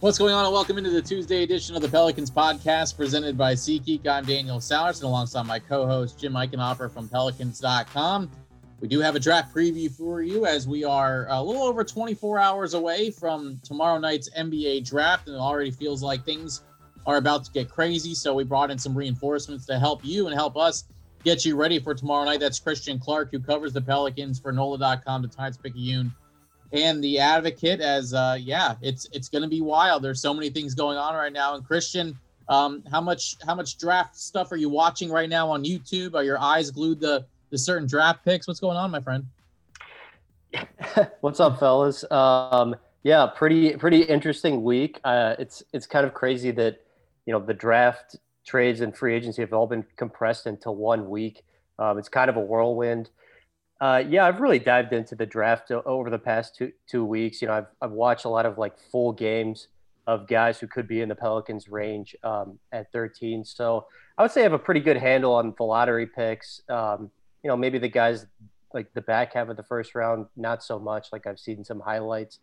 What's going on? And welcome into the Tuesday edition of the Pelicans podcast presented by SeatGeek. I'm Daniel Sallerson alongside my co host Jim Eichenhofer from Pelicans.com. We do have a draft preview for you as we are a little over 24 hours away from tomorrow night's NBA draft, and it already feels like things are about to get crazy. So we brought in some reinforcements to help you and help us get you ready for tomorrow night. That's Christian Clark, who covers the Pelicans for NOLA.com, the Times Picayune and the advocate as uh yeah it's it's going to be wild. There's so many things going on right now. And christian um how much how much draft stuff are you watching right now on youtube? Are your eyes glued to the certain draft picks? What's going on my friend? What's up fellas? Um yeah pretty pretty interesting week. Uh it's it's kind of crazy that you know the draft trades and free agency have all been compressed into one week. Um, it's kind of a whirlwind uh, yeah, I've really dived into the draft over the past two two weeks. You know, I've I've watched a lot of like full games of guys who could be in the Pelicans range um, at 13. So I would say I have a pretty good handle on the lottery picks. Um, you know, maybe the guys like the back half of the first round, not so much. Like I've seen some highlights,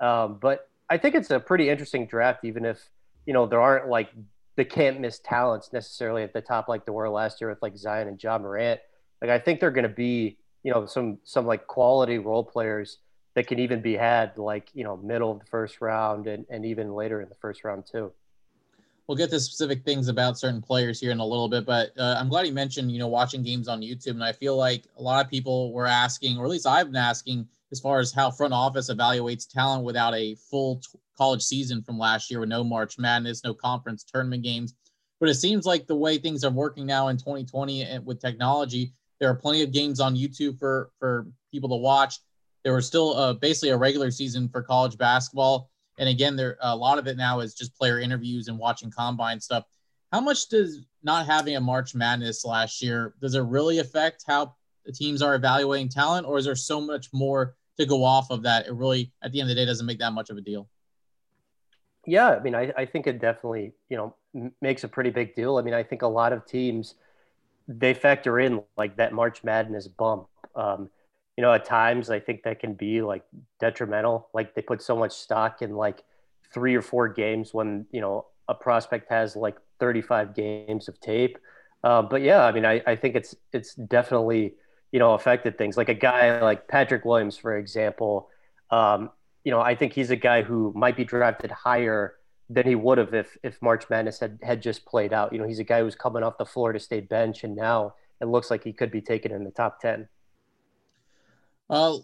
um, but I think it's a pretty interesting draft, even if you know there aren't like the can't miss talents necessarily at the top like there were last year with like Zion and Ja Morant. Like I think they're going to be you know some some like quality role players that can even be had like you know middle of the first round and, and even later in the first round too. We'll get to specific things about certain players here in a little bit but uh, i'm glad you mentioned you know watching games on youtube and i feel like a lot of people were asking or at least i've been asking as far as how front office evaluates talent without a full t- college season from last year with no march madness no conference tournament games. But it seems like the way things are working now in 2020 and with technology there are plenty of games on YouTube for for people to watch. There was still uh, basically a regular season for college basketball, and again, there a lot of it now is just player interviews and watching combine stuff. How much does not having a March Madness last year does it really affect how the teams are evaluating talent, or is there so much more to go off of that? It really, at the end of the day, doesn't make that much of a deal. Yeah, I mean, I, I think it definitely you know makes a pretty big deal. I mean, I think a lot of teams they factor in like that March Madness bump. Um, you know, at times I think that can be like detrimental. Like they put so much stock in like three or four games when you know a prospect has like 35 games of tape. Uh, but yeah, I mean, I, I think it's it's definitely you know affected things. Like a guy like Patrick Williams, for example. Um, you know, I think he's a guy who might be drafted higher than he would have if if March Madness had had just played out. You know, he's a guy who's coming off the Florida State bench, and now it looks like he could be taken in the top ten. Uh,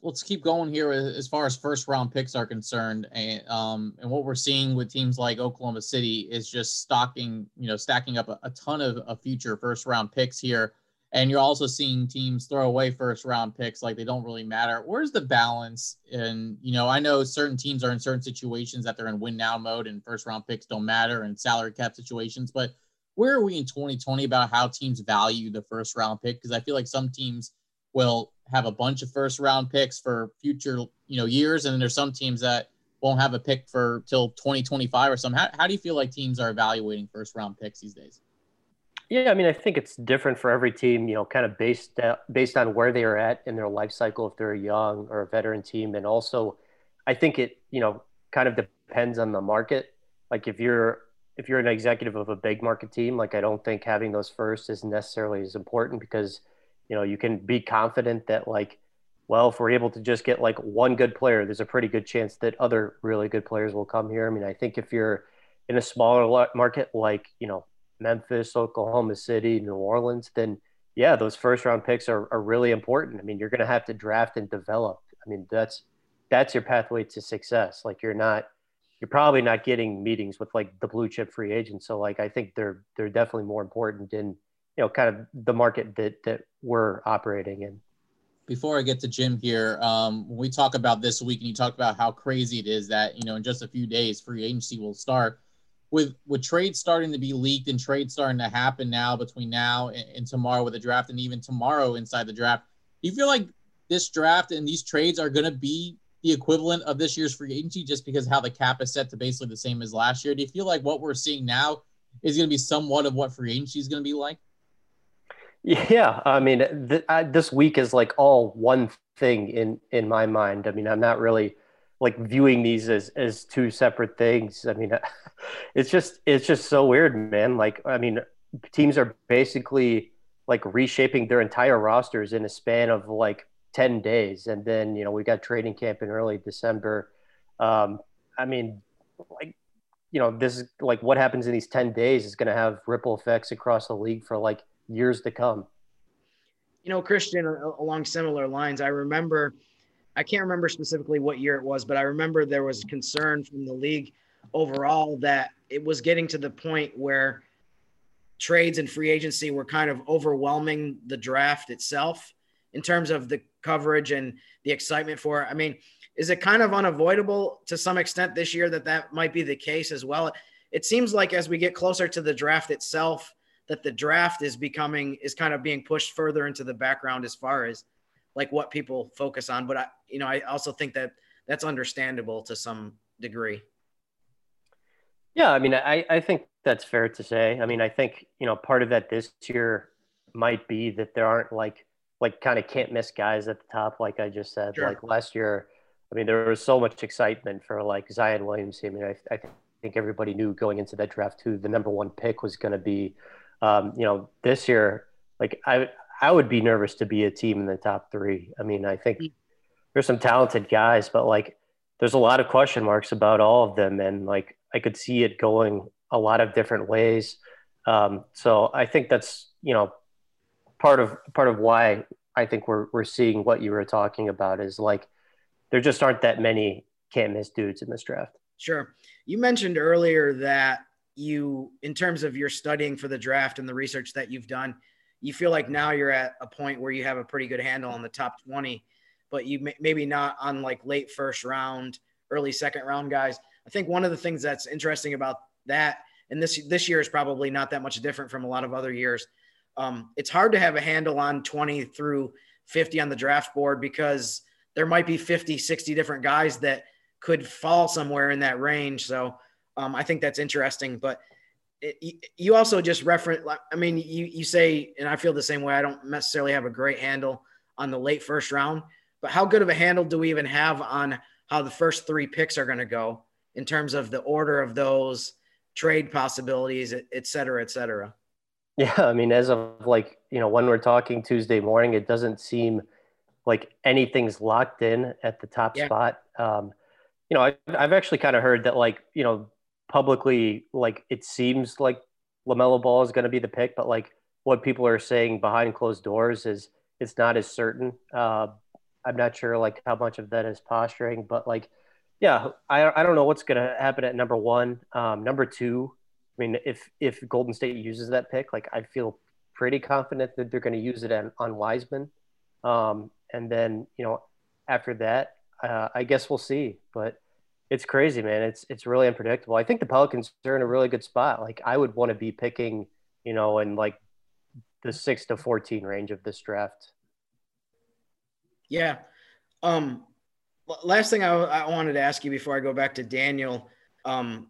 let's keep going here as far as first round picks are concerned, and um, and what we're seeing with teams like Oklahoma City is just stocking, you know, stacking up a, a ton of, of future first round picks here and you're also seeing teams throw away first round picks like they don't really matter. Where's the balance? And you know, I know certain teams are in certain situations that they're in win now mode and first round picks don't matter and salary cap situations, but where are we in 2020 about how teams value the first round pick? Because I feel like some teams will have a bunch of first round picks for future, you know, years, and then there's some teams that won't have a pick for till 2025 or something. How, how do you feel like teams are evaluating first round picks these days? Yeah, I mean, I think it's different for every team. You know, kind of based uh, based on where they are at in their life cycle, if they're a young or a veteran team, and also, I think it you know kind of depends on the market. Like if you're if you're an executive of a big market team, like I don't think having those first is necessarily as important because you know you can be confident that like well if we're able to just get like one good player there's a pretty good chance that other really good players will come here i mean i think if you're in a smaller market like you know Memphis, Oklahoma City, New Orleans, then yeah, those first round picks are, are really important. I mean, you're going to have to draft and develop. I mean, that's that's your pathway to success. Like you're not you're probably not getting meetings with like the blue chip free agents. So like I think they're they're definitely more important in you know kind of the market that that we're operating in. Before I get to Jim here, um, when we talk about this week and you talk about how crazy it is that you know in just a few days free agency will start with with trades starting to be leaked and trades starting to happen now between now and, and, tomorrow with the draft and even tomorrow inside the draft, do you feel like this draft and these trades are going to be the equivalent of this year's free agency just because how the cap is set to basically the same as last year? Do you feel like what we're seeing now is going to be somewhat of what free agency is going to be like? Yeah, I mean, th- I, this week is like all one thing in in my mind. I mean, I'm not really like viewing these as as two separate things. I mean, it's just it's just so weird, man. Like, I mean, teams are basically like reshaping their entire rosters in a span of like 10 days and then you know we got training camp in early december um, i mean like you know this is like what happens in these 10 days is going to have ripple effects across the league for like years to come you know christian along similar lines i remember i can't remember specifically what year it was but i remember there was concern from the league overall that it was getting to the point where trades and free agency were kind of overwhelming the draft itself in terms of the coverage and the excitement for it. I mean, is it kind of unavoidable to some extent this year that that might be the case as well? It seems like as we get closer to the draft itself, that the draft is becoming is kind of being pushed further into the background as far as like what people focus on. But I, you know, I also think that that's understandable to some degree. Yeah, I mean, I, I think that's fair to say. I mean, I think, you know, part of that this year might be that there aren't like like kind of can't miss guys at the top, like I just said. Sure. Like last year, I mean, there was so much excitement for like Zion Williamson. I mean, I, I think everybody knew going into that draft who the number one pick was going to be. Um, you know, this year, like I I would be nervous to be a team in the top three. I mean, I think mm. there's some talented guys, but like there's a lot of question marks about all of them, and like I could see it going a lot of different ways. Um, so I think that's you know part of part of why I think we're we're seeing what you were talking about is like there just aren't that many can't miss dudes in this draft. Sure. You mentioned earlier that you in terms of your studying for the draft and the research that you've done, you feel like now you're at a point where you have a pretty good handle on the top 20, but you may, maybe not on like late first round, early second round guys. I think one of the things that's interesting about that and this this year is probably not that much different from a lot of other years um, it's hard to have a handle on 20 through 50 on the draft board because there might be 50, 60 different guys that could fall somewhere in that range. So um, I think that's interesting. But it, you also just reference, I mean, you, you say, and I feel the same way, I don't necessarily have a great handle on the late first round, but how good of a handle do we even have on how the first three picks are going to go in terms of the order of those trade possibilities, et cetera, et cetera? Yeah, I mean, as of like, you know, when we're talking Tuesday morning, it doesn't seem like anything's locked in at the top yeah. spot. Um, you know, I, I've actually kind of heard that, like, you know, publicly, like, it seems like LaMelo Ball is going to be the pick, but like what people are saying behind closed doors is it's not as certain. Uh, I'm not sure like how much of that is posturing, but like, yeah, I, I don't know what's going to happen at number one. Um, number two, I mean, if if Golden State uses that pick, like I feel pretty confident that they're going to use it on, on Wiseman. Um, and then you know, after that, uh, I guess we'll see. But it's crazy, man. It's it's really unpredictable. I think the Pelicans are in a really good spot. Like I would want to be picking, you know, in like the six to fourteen range of this draft. Yeah. Um, last thing I, I wanted to ask you before I go back to Daniel. Um,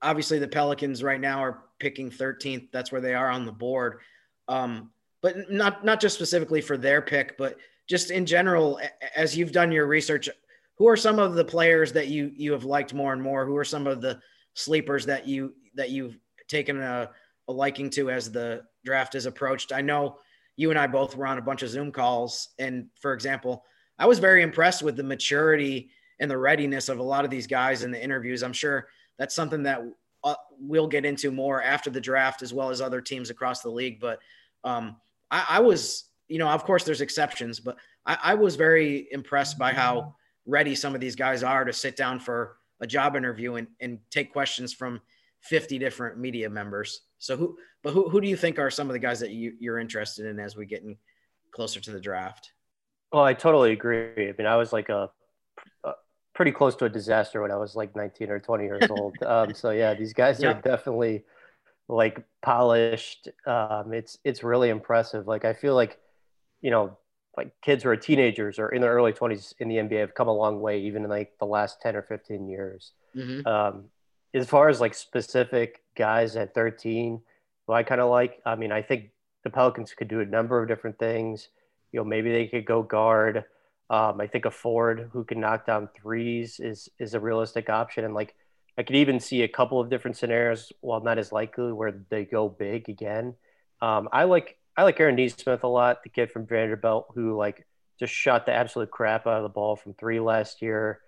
obviously the Pelicans right now are picking 13th. That's where they are on the board. Um, but not not just specifically for their pick, but just in general, as you've done your research, who are some of the players that you you have liked more and more? Who are some of the sleepers that you that you've taken a, a liking to as the draft is approached? I know you and I both were on a bunch of Zoom calls, and for example, I was very impressed with the maturity and the readiness of a lot of these guys in the interviews. I'm sure that's something that uh, we'll get into more after the draft as well as other teams across the league. But um, I, I, was, you know, of course there's exceptions, but I, I, was very impressed by how ready some of these guys are to sit down for a job interview and, and take questions from 50 different media members. So who, but who, who do you think are some of the guys that you, you're interested in as we get in closer to the draft? Well, I totally agree. I mean, I was like a pretty close to a disaster when I was like 19 or 20 years old. Um, so yeah, these guys yeah. are definitely like polished. Um, it's it's really impressive. Like I feel like, you know, like kids who are teenagers or in their early 20s in the NBA have come a long way, even in like the last 10 or 15 years. Mm-hmm. Um, as far as like specific guys at 13, who I kind of like, I mean, I think the Pelicans could do a number of different things. You know, maybe they could go guard. Um, I think a forward who can knock down threes is is a realistic option, and like I could even see a couple of different scenarios, while not as likely, where they go big again. Um, I like I like Aaron Nesmith a lot, the kid from Vanderbilt who like just shot the absolute crap out of the ball from three last year.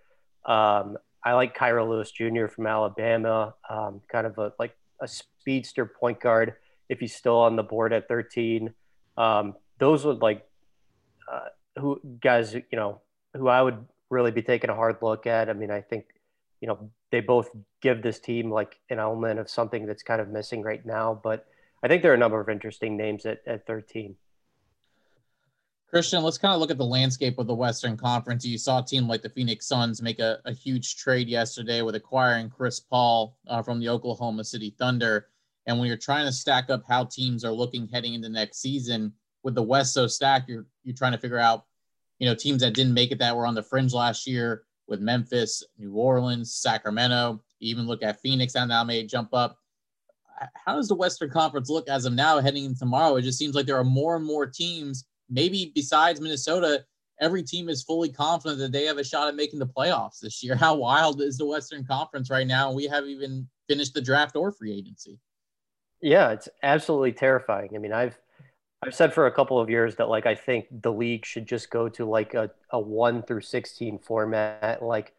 Um, I like Kira Lewis Jr. from Alabama, um, kind of a like a speedster point guard if he's still on the board at 13. Um, those would like uh, who guys you know who I would really be taking a hard look at. I mean, I think you know they both give this team like an element of something that's kind of missing right now, but I think there are a number of interesting names at, at 13. Christian, let's kind of look at the landscape of the Western Conference. You saw a team like the Phoenix Suns make a, a huge trade yesterday with acquiring Chris Paul uh, from the Oklahoma City Thunder. And when you're trying to stack up how teams are looking heading into next season, with the West so stacked, you're you're trying to figure out, you know, teams that didn't make it that were on the fringe last year with Memphis, New Orleans, Sacramento. Even look at Phoenix and now may jump up. How does the Western Conference look as of now heading into tomorrow? It just seems like there are more and more teams maybe besides Minnesota, every team is fully confident that they have a shot at making the playoffs this year. How wild is the Western Conference right now? We haven't even finished the draft or free agency. Yeah, it's absolutely terrifying. I mean, I've I've said for a couple of years that like I think the league should just go to like a, a one through sixteen format, like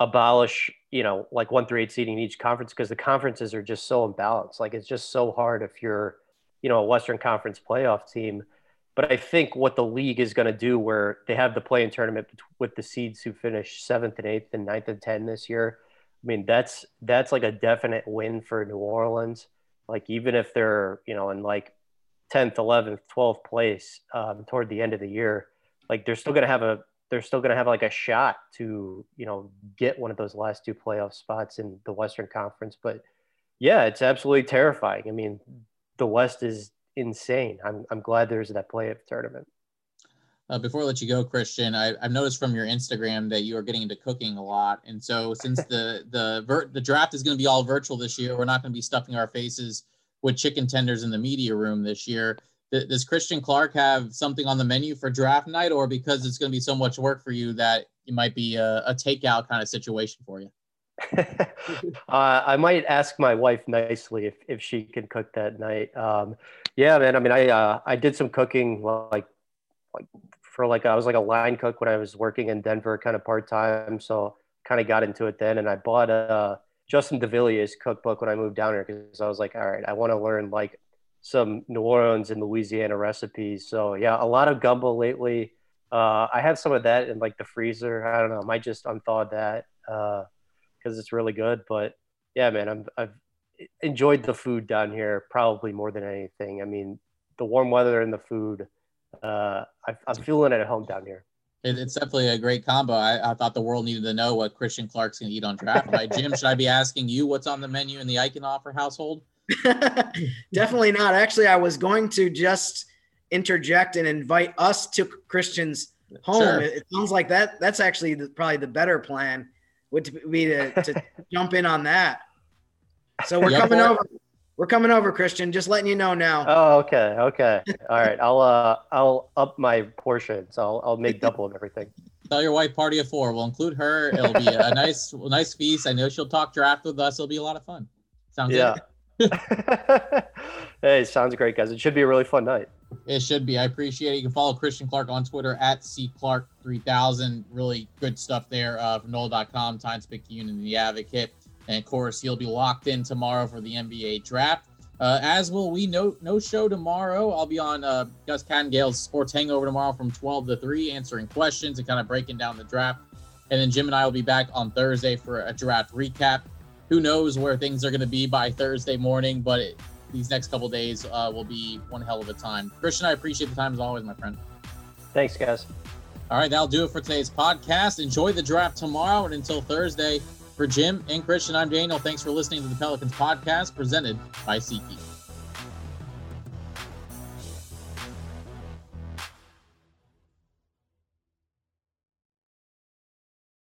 abolish, you know, like one through eight seeding in each conference because the conferences are just so imbalanced. Like it's just so hard if you're, you know, a Western Conference playoff team but I think what the league is going to do, where they have the play-in tournament with the seeds who finish seventh and eighth and ninth and ten this year, I mean that's that's like a definite win for New Orleans. Like even if they're you know in like tenth, eleventh, twelfth place um, toward the end of the year, like they're still going to have a they're still going to have like a shot to you know get one of those last two playoff spots in the Western Conference. But yeah, it's absolutely terrifying. I mean, the West is insane. I'm, I'm glad there's that playoff tournament. Uh, before I let you go, Christian, I, have noticed from your Instagram that you are getting into cooking a lot, and so since the the ver- the draft is going to be all virtual this year, we're not going to be stuffing our faces with chicken tenders in the media room this year. Th- does Christian Clark have something on the menu for draft night, or because it's going to be so much work for you that it might be a, a takeout kind of situation for you? uh, I might ask my wife nicely if, if she can cook that night. Um, yeah, man. I mean, I uh, I did some cooking like like for like I was like a line cook when I was working in Denver, kind of part time. So kind of got into it then, and I bought a uh, Justin Devillier's cookbook when I moved down here because I was like, all right, I want to learn like some New Orleans and Louisiana recipes. So yeah, a lot of gumbo lately. Uh, I have some of that in like the freezer. I don't know. I might just unthaw that. Uh, because it's really good. But yeah, man, I'm, I've enjoyed the food down here probably more than anything. I mean, the warm weather and the food, uh, I, am feeling it at home down here. It, it's definitely a great combo. I, I, thought the world needed to know what Christian Clark's going to eat on draft night. Jim, should I be asking you what's on the menu in the Eichenhofer household? definitely not. Actually, I was going to just interject and invite us to Christian's home. Sure. It, it, sounds like that. That's actually the, probably the better plan would be to, to jump in on that. So we're coming over. We're coming over, Christian. Just letting you know now. Oh, okay, okay, all right. I'll uh, I'll up my portions. I'll I'll make double of everything. Tell your wife party of four. We'll include her. It'll be a nice nice feast. I know she'll talk draft with us. It'll be a lot of fun. Sounds yeah. hey, sounds great, guys. It should be a really fun night. It should be. I appreciate it. You can follow Christian Clark on Twitter at cclark3000. Really good stuff there uh, from NOLA.com, Times Picayune, and The Advocate. And of course, he'll be locked in tomorrow for the NBA draft. Uh, as will we. No, no show tomorrow. I'll be on uh, Gus Kattengell's Sports Hangover tomorrow from 12 to 3, answering questions and kind of breaking down the draft. And then Jim and I will be back on Thursday for a draft recap. Who knows where things are going to be by Thursday morning, but it, these next couple days uh, will be one hell of a time. Christian, I appreciate the time as always, my friend. Thanks, guys. All right, that'll do it for today's podcast. Enjoy the draft tomorrow and until Thursday. For Jim and Christian, I'm Daniel. Thanks for listening to the Pelicans podcast presented by SeatGeek.